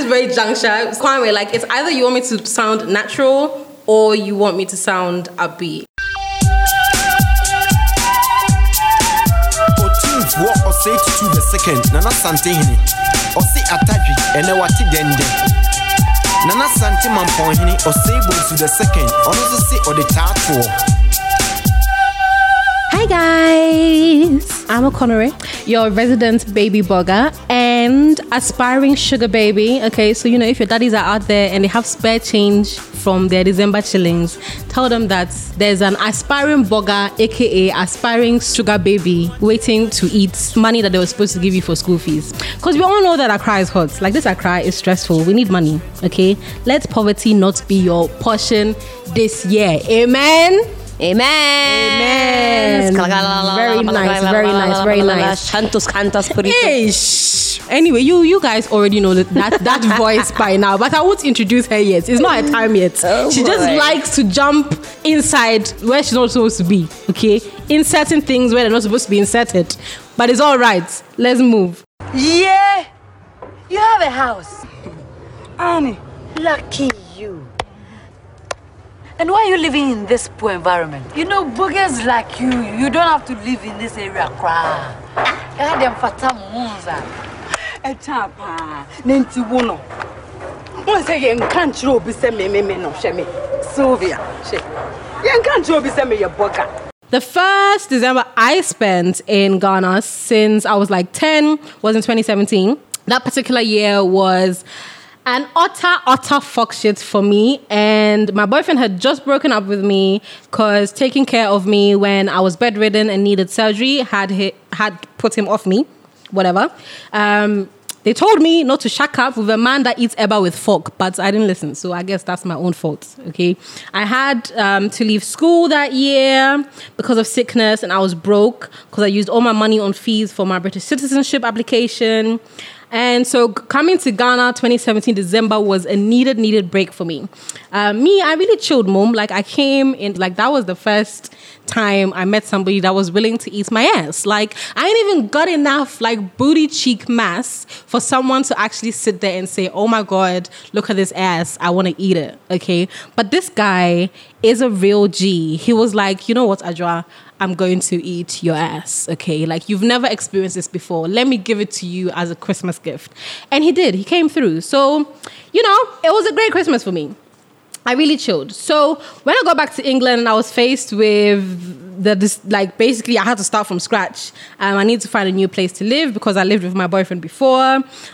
this very juncture, Kwame, like it's either you want me to sound natural or you want me to sound upbeat. Otumfuo ɔsɛ tutu the second. Nana sante hene ɔse atadwe ɛnɛ wate dɛndɛn nana sante mampɔn hene ɔsɛ bonsu the second. Ɔno nso se ɔde taa toɔ Hi guys, I'm Okonore, your resident baby borga. and aspiring sugar baby. Okay, so you know if your daddies are out there and they have spare change from their December chillings, tell them that there's an aspiring borga, aka aspiring sugar baby, waiting to eat money that they were supposed to give you for school fees. Because we all know that Accra is hot. Like this Accra is stressful. We need money. Okay, let poverty not be your portion this year. Amen. Amen. Very nice, very nice, very nice. Cantos, cantos, purito. Anyway, you you guys already know that that, that voice by now, but I won't introduce her yet. It's not her time yet. Oh she just likes to jump inside where she's not supposed to be. Okay, inserting things where they're not supposed to be inserted. But it's all right. Let's move. Yeah, you have a house. Annie, lucky you. And why are you living in this poor environment? You know, borgas like you, you don't have to live in this area, cry. God them fata monza. ɛkya paa na nti wo no wọn sɛ yɛnka nkyerɛ obi sɛ mememe no hwɛ me sylvia hwɛ yɛnka nkyerɛ obi sɛ meyɛ bɔga The first December I spent in Ghana since I was like 10 was in 2017. That particular year was an utter, utter fuck shit for me. And my boyfriend had just broken up with me because taking care of me when I was bedridden and needed surgery had, hit, had put him off me. Whatever. Um, they told me not to shack up with a man that eats eba with fork, but I didn't listen. So I guess that's my own fault. Okay. I had um, to leave school that year because of sickness and I was broke because I used all my money on fees for my British citizenship application. And so coming to Ghana 2017 December was a needed, needed break for me. Uh, me, I really chilled, mom. Like I came in, like that was the first time I met somebody that was willing to eat my ass. Like I ain't even got enough like booty cheek mass for someone to actually sit there and say, "Oh my god, look at this ass. I want to eat it." Okay, but this guy is a real G. He was like, "You know what, Adra? I'm going to eat your ass." Okay, like you've never experienced this before. Let me give it to you as a Christmas gift, and he did. He came through. So, you know, it was a great Christmas for me. I really chilled. So when I got back to England, I was faced with the this like basically I had to start from scratch. Um, I need to find a new place to live because I lived with my boyfriend before.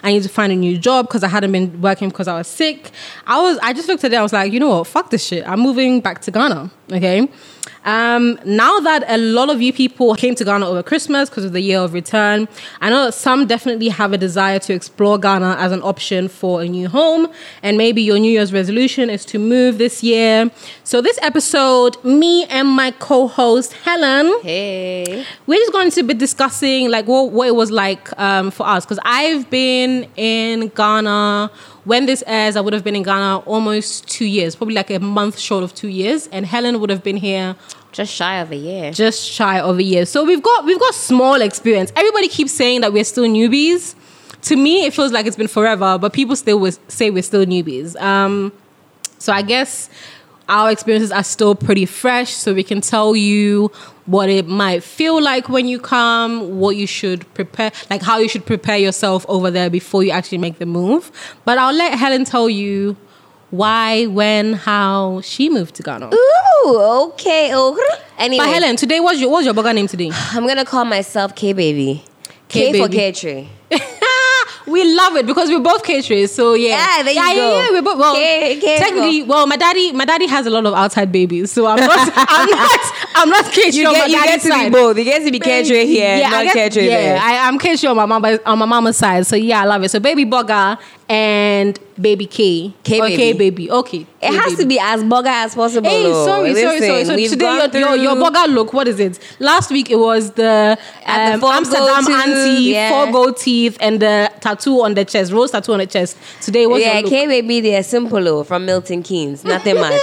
I need to find a new job because I hadn't been working because I was sick. I was I just looked at it. I was like, you know what? Fuck this shit. I'm moving back to Ghana. Okay. Um, now that a lot of you people came to Ghana over Christmas because of the year of return, I know that some definitely have a desire to explore Ghana as an option for a new home. And maybe your New Year's resolution is to move this year. So, this episode, me and my co host, Helen, Hey. we're just going to be discussing like what, what it was like um, for us because I've been in Ghana. When this airs, I would have been in Ghana almost two years, probably like a month short of two years, and Helen would have been here Just shy of a year. just shy of a year. So we've got we've got small experience. Everybody keeps saying that we're still newbies. To me, it feels like it's been forever, but people still say we're still newbies. Um, so I guess our experiences are still pretty fresh, so we can tell you what it might feel like when you come, what you should prepare, like how you should prepare yourself over there before you actually make the move. But I'll let Helen tell you why, when, how she moved to Ghana. Ooh, okay. Oh, anyway, But Helen, today what's your what's your borga name today? I'm gonna call myself K baby. K K, for. K tree. We love it because we're both caterers. So yeah, Yeah, there you yeah, go. Yeah, yeah, we're both. Well, K- K- technically, well, my daddy, my daddy has a lot of outside babies, so I'm not, I'm not, I'm not caterer You get, my you get to side. be both. You get to be caterer here, Yeah, not caterer yeah, there. I, I'm caterer on my mama on my mama's side. So yeah, I love it. So baby borga and baby K, K okay, baby. baby, okay. it K has baby. to be as borga as possible. Hey, though. sorry, sorry, sorry. So today your, your, your borga look, what is it? Last week it was the, And the um, Amsterdam tooth, auntie, yeah. four gold teeth, and the tattoo on the chest, rose tattoo on the chest. Today was Yeah. K baby, they're simple from Milton Keynes. Nothing much.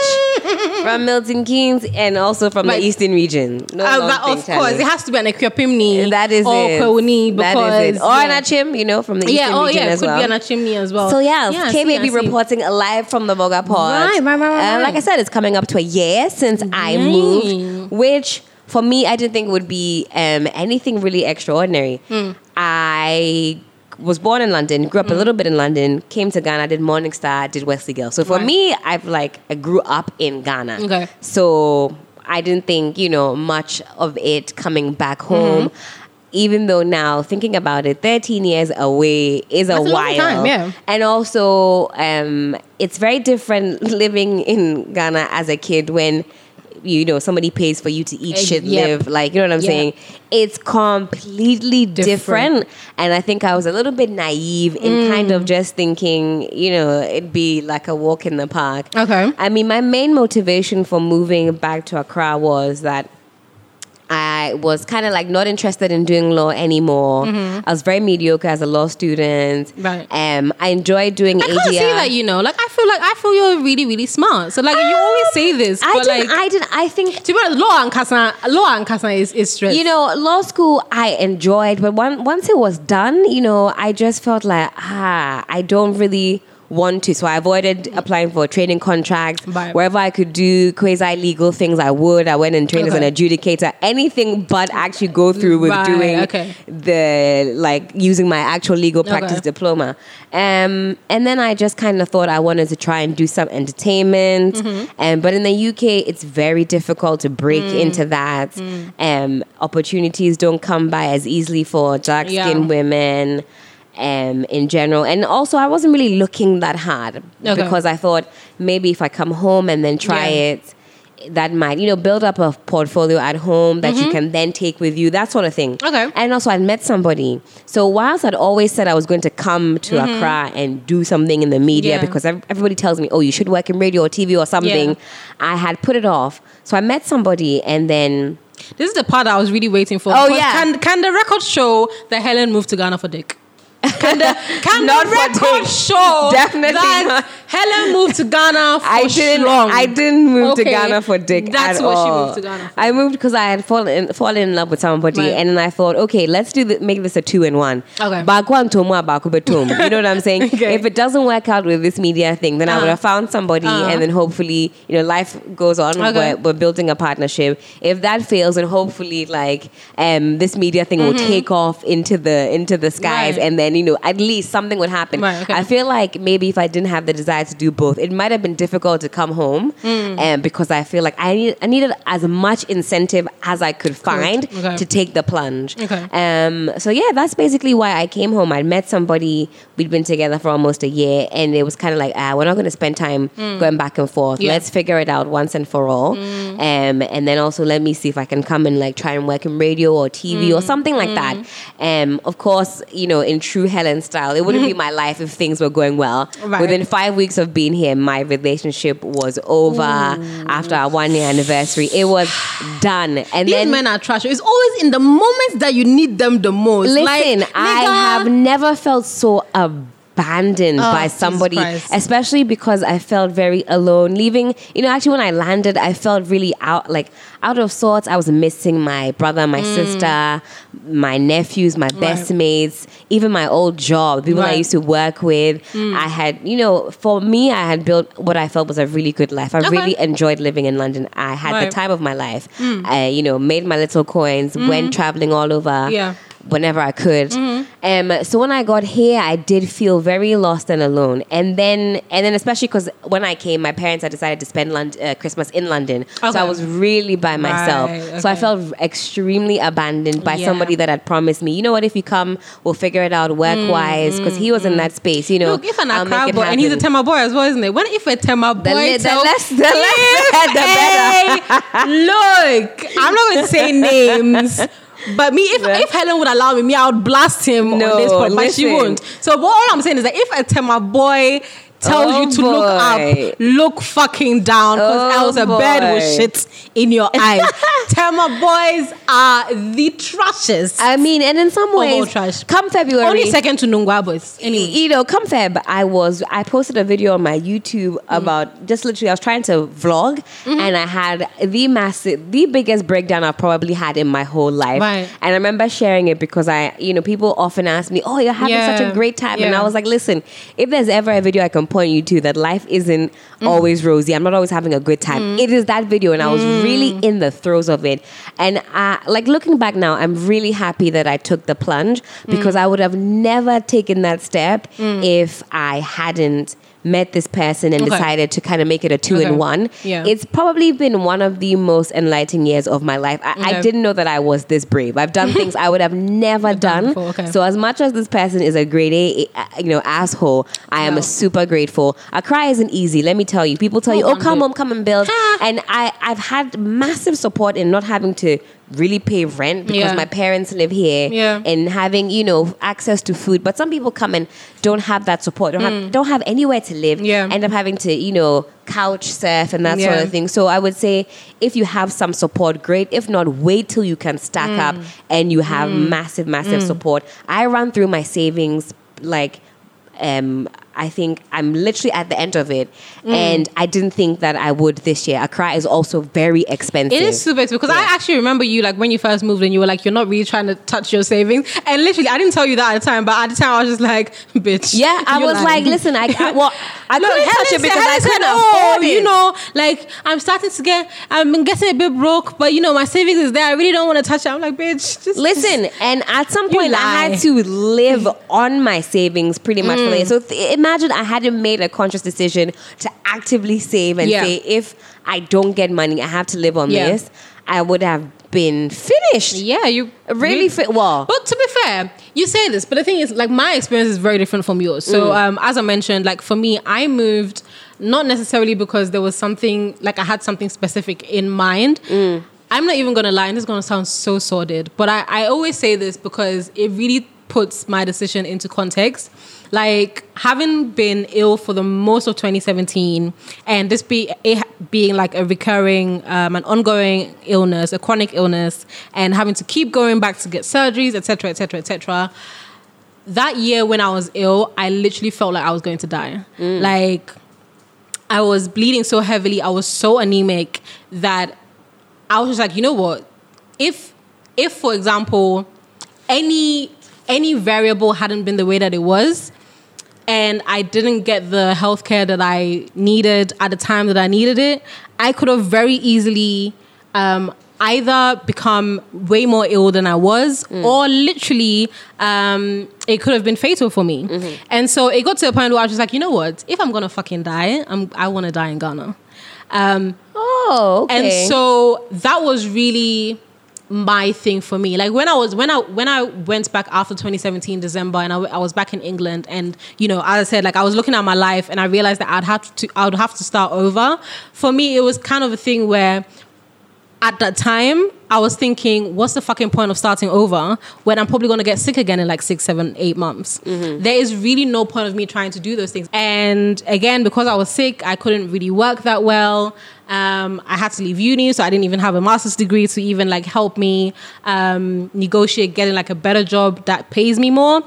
From Milton Keynes and also from Like- the Eastern region. No Uh, of course, it has to be an Equiopimni. That is or it. Kwewuni because that is it. Or yeah. an Akyem, you know, from the Eastern yeah, oh region yeah, it as could well. be an chimney as well. So yeah, I K Baby I reporting live from the Borga Pod. Right, right, right, right, Uh, like I said, it's coming up to a year since I moved, which for me I didn't think would be um, anything really extraordinary. Hmm. I was born in London, grew up a little bit in London, came to Ghana, did Morning Star, did Wesley Girl. So for Right. me, I've like I grew up in Ghana. Okay. So I didn't think, you know, much of it coming back home. Mm-hmm. Even though now thinking about it, 13 years away is a That's a while. time, yeah. And also, um, it's very different living in Ghana as a kid when you know somebody pays for you to eat, shit, yep. live. Like you know what I'm Yeah. saying? It's completely different. Different. And I think I was a little bit naive in kind Mm. of just thinking, you know, it'd be like a walk in the park. Okay. I mean, my main motivation for moving back to Accra was that I was kind of like not interested in doing law anymore. I was very mediocre as a law student. Mm-hmm. Right. Um, I enjoyed doing I ADR. can't say that, you know. Like I feel like I feel you're really, really smart. So like you always say this, I didn't. like I didn't. I think to be honest, law and kasa, law and kasa is is stress. you know, law school I enjoyed, but one, once it was done, you know, I just felt like ah, I don't really want to. So I avoided applying for training contracts. Right. Wherever I could do quasi legal things, I would. I went and trained as an adjudicator. Anything but actually go through with Right, doing okay. the like using my actual legal practice Okay. diploma. Um, and then I just kind of thought I wanted to try and do some entertainment. Mm-hmm. Um, but in the UK, it's very difficult to break Mm. into that. Um, opportunities don't come by as easily for dark skinned Yeah. women. Um, in general, and also I wasn't really looking that hard Okay. because I thought maybe if I come home and then try Yeah. it, that might you know build up a portfolio at home that you can then take with you, that sort of thing. Mm-hmm. Okay. And also, I'd met somebody. So whilst I'd always said I was going to come to Accra and do something in the media Mm-hmm. Yeah. because everybody tells me, oh, you should work in radio or TV or something, Yeah. I had put it off. So I met somebody and then. this is the part I was really waiting for. Oh, yeah. Can can the record show that Helen moved to Ghana for dick? Can the can Not the for record show Definitely that not. Helen moved to Ghana for I didn't. schlong? I didn't move to Ghana for dick. That's at what she moved to Ghana for. I moved because I had fallen fallen in love with somebody, Right. and then I thought, okay, let's do the, make this a two in one. Okay. Baku tomu, baku betum. You know what I'm saying? Okay. If it doesn't work out with this media thing, then I would Uh-huh. have found somebody, Uh-huh. and then hopefully, you know, life goes on. Okay. We're, we're building a partnership. If that fails, then hopefully, like, um, this media thing will take off into the into the skies, Mm-hmm. Right. and then you know, at least something would happen. Right, okay. I feel like maybe if I didn't have the desire to do both, it might have been difficult to come home, Mm. um, because I feel like I need I needed as much incentive as I could find Okay. to take the plunge. Okay. Um. So yeah, that's basically why I came home. I met somebody. We'd been together for almost a year, and it was kind of like, ah, we're not going to spend time going back and forth. Mm. Yeah. Mm. Let's figure it out once and for all. Um. And then also let me see if I can come and like try and work in radio or TV Mm. or something like that. Um. Of course, you know, in true Helen style, it wouldn't be my life if things were going well. Right. Within five weeks of being here, my relationship was over after our one year anniversary. It was done. And These then men are trash. It's always in the moments that you need them the most. Listen, Like, I have never felt so abandoned Oh, by somebody, especially because I felt very alone. Leaving, you know, actually when I landed, I felt really out, like out of sorts. I was missing my brother, my sister, my nephews, my best Mm. Right. mates, even my old job, people I Right. Mm. used to work with. I had, you know, for me, I had built what I felt was a really good life. I Okay. really enjoyed living in London. I had Right. the time of my life. I, you know, made my little coins, went traveling all over Yeah. whenever I could. Um, so when I got here, I did feel very lost and alone. And then, and then especially because when I came, my parents had decided to spend Lond- uh, Christmas in London, so I was really by myself. Right, So I felt extremely abandoned by Yeah. somebody that had promised me, you know what? If you come, we'll figure it out work wise. Because he was in that mm. space, you know. Look, if an Accra boy, and he's a. Tema boy as well, isn't it? When if a Tema boy The li- the less- the less the better. Look, I'm not going to say names. But me, if, Yeah. if Helen would allow me, me, I would blast him No, on this point. But she won't. So, but all I'm saying is that if a Tema boy tells Oh, you to look up, look fucking down, because Oh, else a bird will shit in your eyes. Tema boys are the trashes. I mean, and in some ways, trash. come February, Only second to Nungua boys. Anyway. You know, come Feb, I was I posted a video on my YouTube Mm. about just literally I was trying to vlog Mm-hmm. and I had the massive the biggest breakdown I've probably had in my whole life. Right. And I remember sharing it because I you know, people often ask me, Oh, you're having such a great time. And I was like, listen, if there's ever a video I can point you to that life isn't Mm. always rosy, I'm not always having a good time. It is that video and I was Mm. really in the throes of it. And uh, like looking back now, I'm really happy that I took the plunge because I would have never taken that step if I hadn't met this person and Okay. decided to kind of make it a two Okay. in one. Yeah. It's probably been one of the most enlightening years of my life. I, I didn't know that I was this brave. I've done things I would have never done. okay. So as much as this person is a grade A, uh, you know, asshole, I am Yeah. super grateful. Accra isn't easy. Let me tell you. People tell you, "Oh, come home, come and build," and I, I've had massive support in not having to really pay rent because Yeah. my parents live here Yeah. and having you know access to food. But some people come and don't have that support. Don't have don't have anywhere to live. Mm. Yeah. End up having to you know couch surf and that sort of thing. So I would say if you have some support, great. If not, wait till you can stack Mm. up and you have massive, massive support. I run through my savings like um I think I'm literally at the end of it, Mm. and I didn't think that I would this year. Accra is also very expensive. It is super expensive because I actually remember you like when you first moved and you were like you're not really trying to touch your savings and literally I didn't tell you that at the time but at the time I was just like bitch Yeah, I was lying." like, listen, I, I well, I No, couldn't touch it because I said, couldn't oh, afford it. You know, like I'm starting to get, I'm getting a bit broke, but you know, my savings is there. I really don't want to touch it. I'm like, bitch, just Listen, and at some point I had to live on my savings pretty much for Mm. it. So th- imagine I hadn't made a conscious decision to actively save and Yeah. say if I don't get money, I have to live on Yeah. this. I would have been finished. Yeah, you Really you- fit well. But to be fair, you say this, but the thing is, like my experience is very different from yours. So, Mm. um, as I mentioned, like for me, I moved not necessarily because there was something like I had something specific in mind. Mm. I'm not even gonna lie, and this is gonna sound so sordid, but I, I always say this because it really puts my decision into context. Like having been ill for the most of 2017, and this be it being like a recurring, um, an ongoing illness, a chronic illness, and having to keep going back to get surgeries, etc., etc., etc. That year when I was ill, I literally felt like I was going to die. Like I was bleeding so heavily, I was so anemic that I was just like, you know what? If if for example, any any variable hadn't been the way that it was, and I didn't get the healthcare that I needed at the time that I needed it, I could have very easily um, either become way more ill than I was, or literally um, it could have been fatal for me. And so it got to a point where I was just like, you know what? If I'm gonna fucking die, I'm, I want to die in Ghana. Um, Oh, okay. and so that was really my thing for me. Like when I was when I when I went back after 2017 December and I, I was back in England and you know as I said like I was looking at my life and I realized that I'd have to I would have to start over. For me, it was kind of a thing where at that time, I was thinking, what's the fucking point of starting over when I'm probably gonna get sick again in like six, seven, eight months? There is really no point of me trying to do those things. And again, because I was sick, I couldn't really work that well. Um, I had to leave uni, so I didn't even have a master's degree to even like help me um, negotiate getting like a better job that pays me more.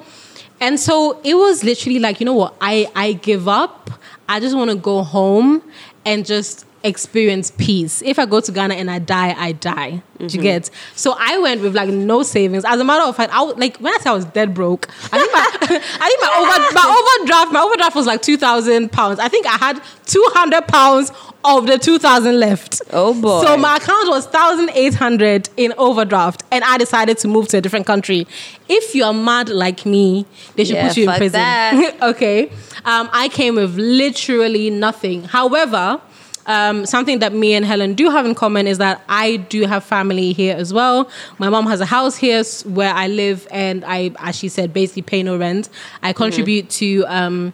And so it was literally like, you know what? I I give up. I just want to go home and just experience peace. If I go to Ghana and I die, I die. Do you get? So I went with like no savings. As a matter of fact, I was, like when I say I was dead broke, I think my I think my over my overdraft my overdraft was like two thousand pounds. I think I had two hundred pounds of the two thousand left. Oh, boy. So my account was thousand eight hundred in overdraft, and I decided to move to a different country. If you're mad like me, they should Yeah, put you in prison. okay. Um, I came with literally nothing. However, um, something that me and Helen do have in common is that I do have family here as well. My mom has a house here where I live, and I, as she said, basically pay no rent. I contribute to um,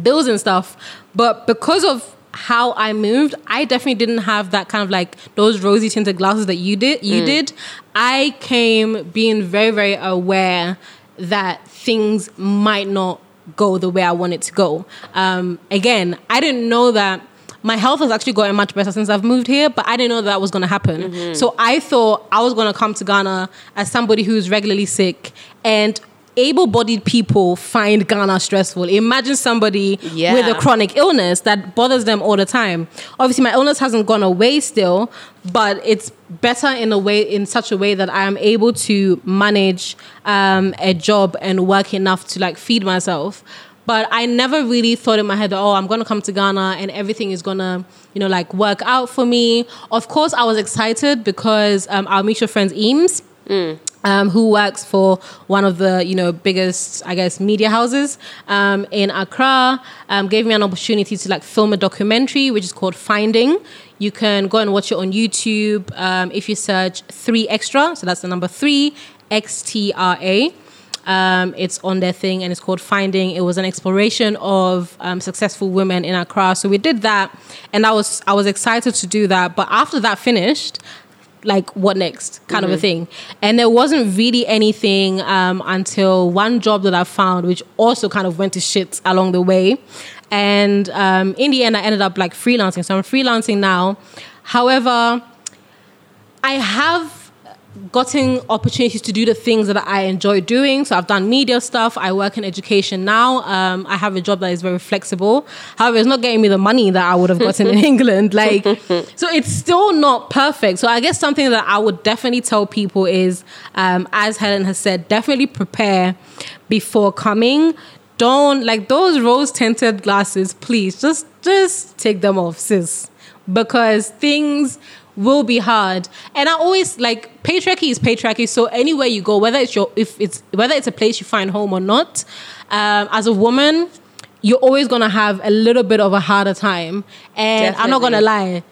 bills and stuff. But because of how I moved, I definitely didn't have that kind of like those rosy tinted glasses that you did. You did. I came being very, very aware that things might not go the way I want it to go. Um, again, I didn't know that my health has actually gotten much better since I've moved here, but I didn't know that, was going to happen. So I thought I was going to come to Ghana as somebody who's regularly sick and able-bodied people find Ghana stressful. Imagine somebody Yeah. with a chronic illness that bothers them all the time. Obviously, my illness hasn't gone away still, but it's better in a way, in such a way that I am able to manage um, a job and work enough to like feed myself. But I never really thought in my head that oh, I'm gonna come to Ghana and everything is gonna, you know, like work out for me. Of course, I was excited because um, our mutual friends Eames um, who works for one of the you know biggest I guess media houses um, in Accra, um, gave me an opportunity to like film a documentary which is called Finding. You can go and watch it on YouTube um, if you search three extra. So that's the number three X T R A. Um, it's on their thing and it's called Finding. It was an exploration of um, successful women in Accra. So we did that, and I was I was excited to do that. But after that finished, like what next kind of a thing and there wasn't really anything um, until one job that i found which also kind of went to shit along the way and um, in the end i ended up like freelancing so i'm freelancing now however i have gotten opportunities to do the things that I enjoy doing. So I've done media stuff. I work in education now. Um, I have a job that is very flexible. However, it's not getting me the money that I would have gotten in England. Like, so it's still not perfect. So I guess something that I would definitely tell people is, um, as Helen has said, definitely prepare before coming. Don't like those rose tinted glasses. Please just just take them off, sis, because things will be hard. And I always like patriarchy is patriarchy. So anywhere you go, whether it's your if it's whether it's a place you find home or not, um, as a woman, you're always gonna have a little bit of a harder time. And I'm not gonna lie,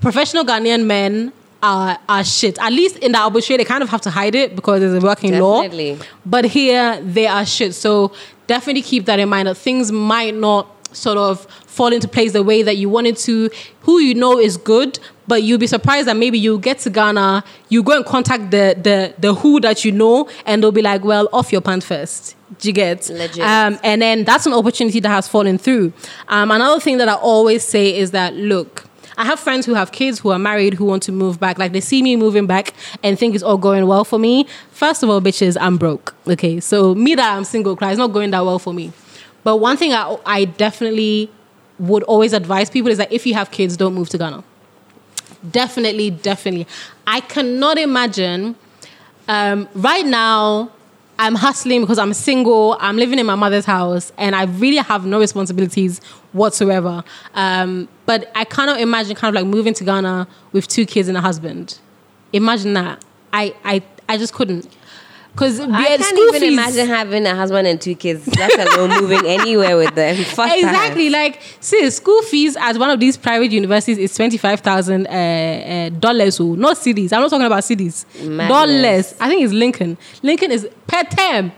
professional Ghanaian men are are shit. At least in the arbitrary, they kind of have to hide it because there's a working Definitely. law. But here they are shit. So definitely keep that in mind that things might not sort of fall into place the way that you wanted to. Who you know is good, but you'll be surprised that maybe you get to Ghana, you go and contact the the the who that you know, and they'll be like, "Well, off your pants first. Do you get? Legit. Um, and then that's an opportunity that has fallen through. Um, another thing that I always say is that look. I have friends who have kids who are married who want to move back. Like they see me moving back and think it's all going well for me. First of all, bitches, I'm broke. Okay, so me that I'm single, cry, it's not going that well for me. But one thing I, I definitely would always advise people is that if you have kids, don't move to Ghana. Definitely, definitely. I cannot imagine um, right now I'm hustling because I'm single. I'm living in my mother's house, and I really have no responsibilities whatsoever. Um, but I cannot imagine kind of like moving to Ghana with two kids and a husband. Imagine that. I I, I just couldn't. Because I can't even imagine having a husband and two kids, let alone moving anywhere with them. Exactly like see school fees at one of these private universities is 25000 uh, uh, dollars oh, not cities i'm not talking about cities Madness. dollars i think it's lincoln lincoln is per term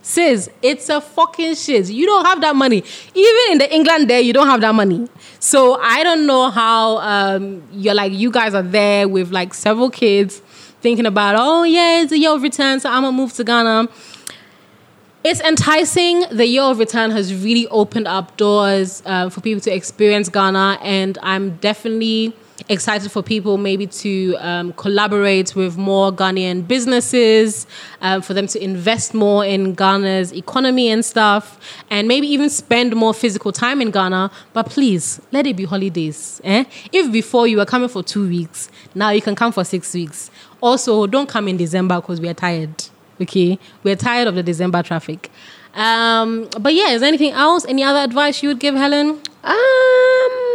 Sis, it's a fucking shit. You don't have that money. Even in the England there, you don't have that money. So I don't know how um, you're like, you guys are there with like several kids thinking about, oh yeah, it's a year of return, so I'm gonna move to Ghana it's enticing. The year of return has really opened up doors uh, for people to experience Ghana, and I'm definitely excited for people maybe to um, collaborate with more Ghanaian businesses, um, for them to invest more in Ghana's economy and stuff, and maybe even spend more physical time in Ghana. But please, let it be holidays. Eh? If before you were coming for two weeks, now you can come for six weeks. Also, don't come in December because we are tired. Okay, we're tired of the December traffic. Um, but yeah, is there anything else? Any other advice you would give Helen? Um,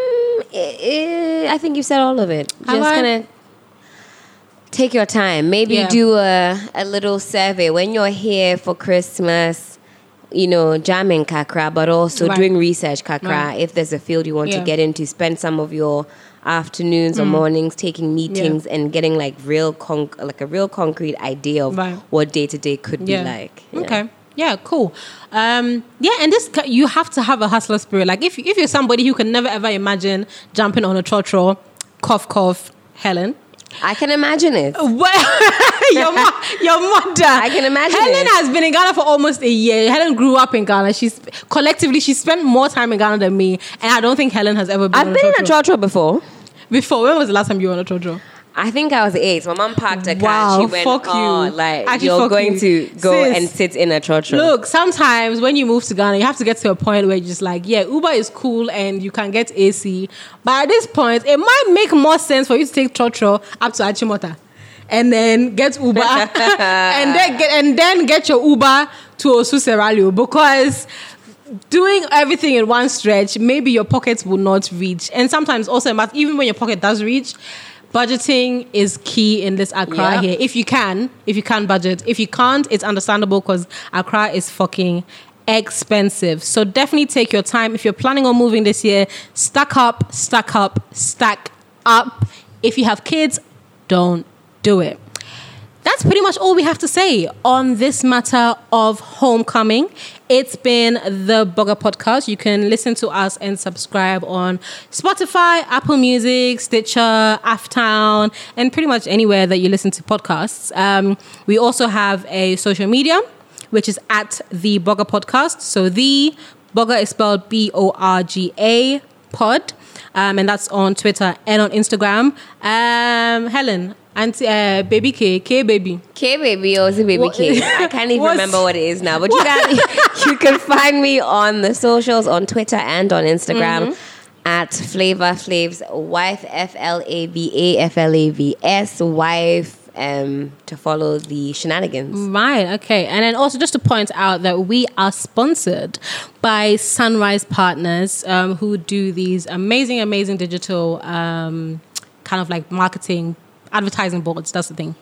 eh, eh, I think you said all of it. Have Just kind of take your time. Maybe Yeah. do a, a little survey when you're here for Christmas. You know, jamming kakra, but also Right. doing research kakra. Right. If there's a field you want Yeah. to get into, spend some of your afternoons or mornings taking meetings and getting like real con- like a real concrete idea of Right. what day to day could Yeah. be like. Yeah. Okay. Yeah, cool. Um, yeah, and this you have to have a hustler spirit. Like if if you're somebody who can never ever imagine jumping on a trotro, cough cough, Helen. I can imagine it. Well, your, mo- your mother. I can imagine Helen it. has been in Ghana for almost a year. Helen grew up in Ghana. She's collectively she spent more time in Ghana than me, and I don't think Helen has ever been. I've been in a trotro before. before. When was the last time you were on a trotro? I think I was eight. My mom parked a car. Wow, she went, fuck oh, you. like Actually, you're going you. to go Sis, and sit in a trotro. Look, sometimes when you move to Ghana, you have to get to a point where you're just like, yeah, Uber is cool and you can get AC. But at this point, it might make more sense for you to take Trotro up to Achimota and then get Uber and then get and then get your Uber to Osu Serralio because doing everything in one stretch, maybe your pockets will not reach. And sometimes also, even when your pocket does reach, budgeting is key in this Accra here. If you can, if you can budget. If you can't, it's understandable because Accra is fucking expensive. So definitely take your time. If you're planning on moving this year, stack up, stack up, stack up. If you have kids, don't do it that's pretty much all we have to say on this matter of homecoming. It's been the Borga Podcast. You can listen to us and subscribe on Spotify, Apple Music, Stitcher, Aftown, and pretty much anywhere that you listen to podcasts. Um, we also have a social media, which is at the Borga Podcast. So the Borga is spelled B O R G A pod. Um, and that's on Twitter and on Instagram. Um, Helen, Auntie, uh, baby K, K baby. K baby or is it baby What- K? I can't even remember what it is now. But you guys, you can find me on the socials, on Twitter and on Instagram. Mm-hmm. At Flavor Flavs wife F L A V A F L A V S wife um to follow the shenanigans. Right, okay. And then also just to point out that we are sponsored by Sunrise Partners, um, who do these amazing, amazing digital um, kind of like marketing advertising boards. That's the thing.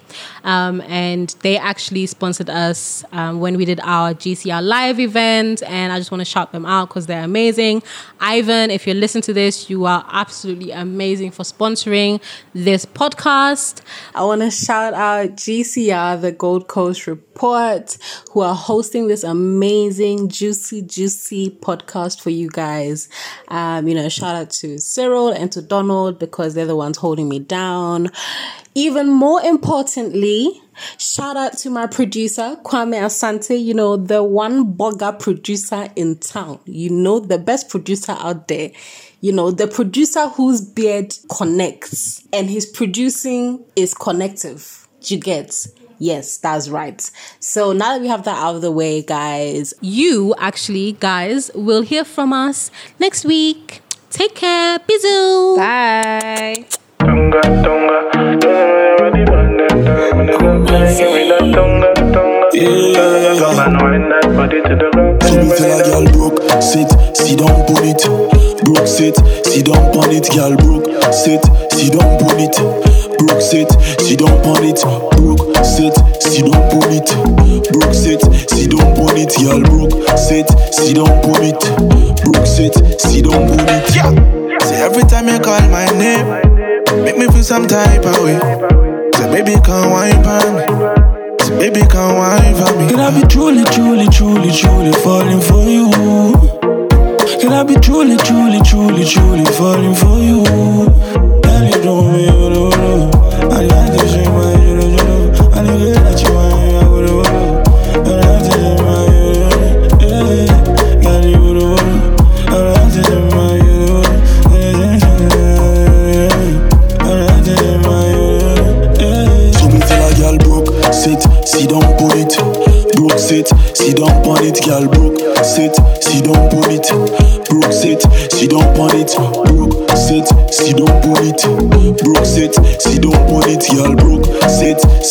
Um, and they actually sponsored us um, when we did our GCR live event. And I just want to shout them out because they're amazing. Ivan, if you listen to this, you are absolutely amazing for sponsoring this podcast. I want to shout out GCR, the Gold Coast Report, who are hosting this amazing, juicy, juicy podcast for you guys. Um, you know, shout out to Cyril and to Donald because they're the ones holding me down. Even more importantly, shout out to my producer, Kwame Asante, you know, the one borga producer in town. You know, the best producer out there. You know, the producer whose beard connects and his producing is connective. You get? Yes, that's right. So now that we have that out of the way, guys, you actually, guys, will hear from us next week. Take care. Bisous. Bye. Tonga, tonga. So me tell a girl broke, sit, sit down pon it. Broke sit, sit down pon it, girl broke, sit, sit down pon it. Broke sit, sit down pon it. Broke sit, sit down pon it. Broke sit, sit down pon it, girl broke, sit, sit down pon it. Broke sit, sit down pon it. Yeah. Say every time you call my name, make me feel some type of way. Say baby come wine for me. Say baby come wine for me. Can I be truly, truly, truly, truly falling for you? Can I be truly, truly, truly, truly falling for you? Girl, you know me,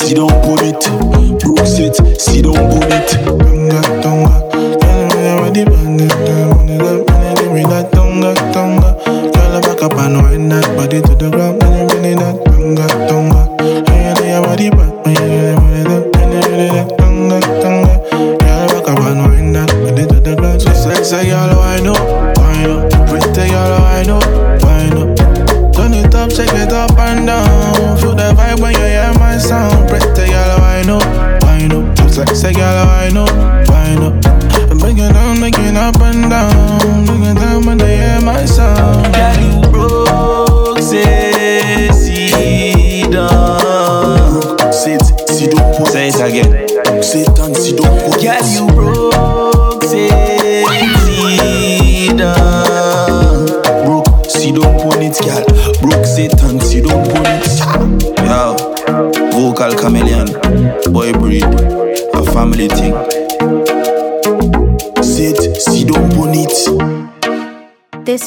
sit down pon it. my son. Girl, you broke, say, see, done. It, see, don't put. Say it again. And see, don't put. Girl, you broke.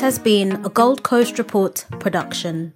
Has been a Gold Coast Report production.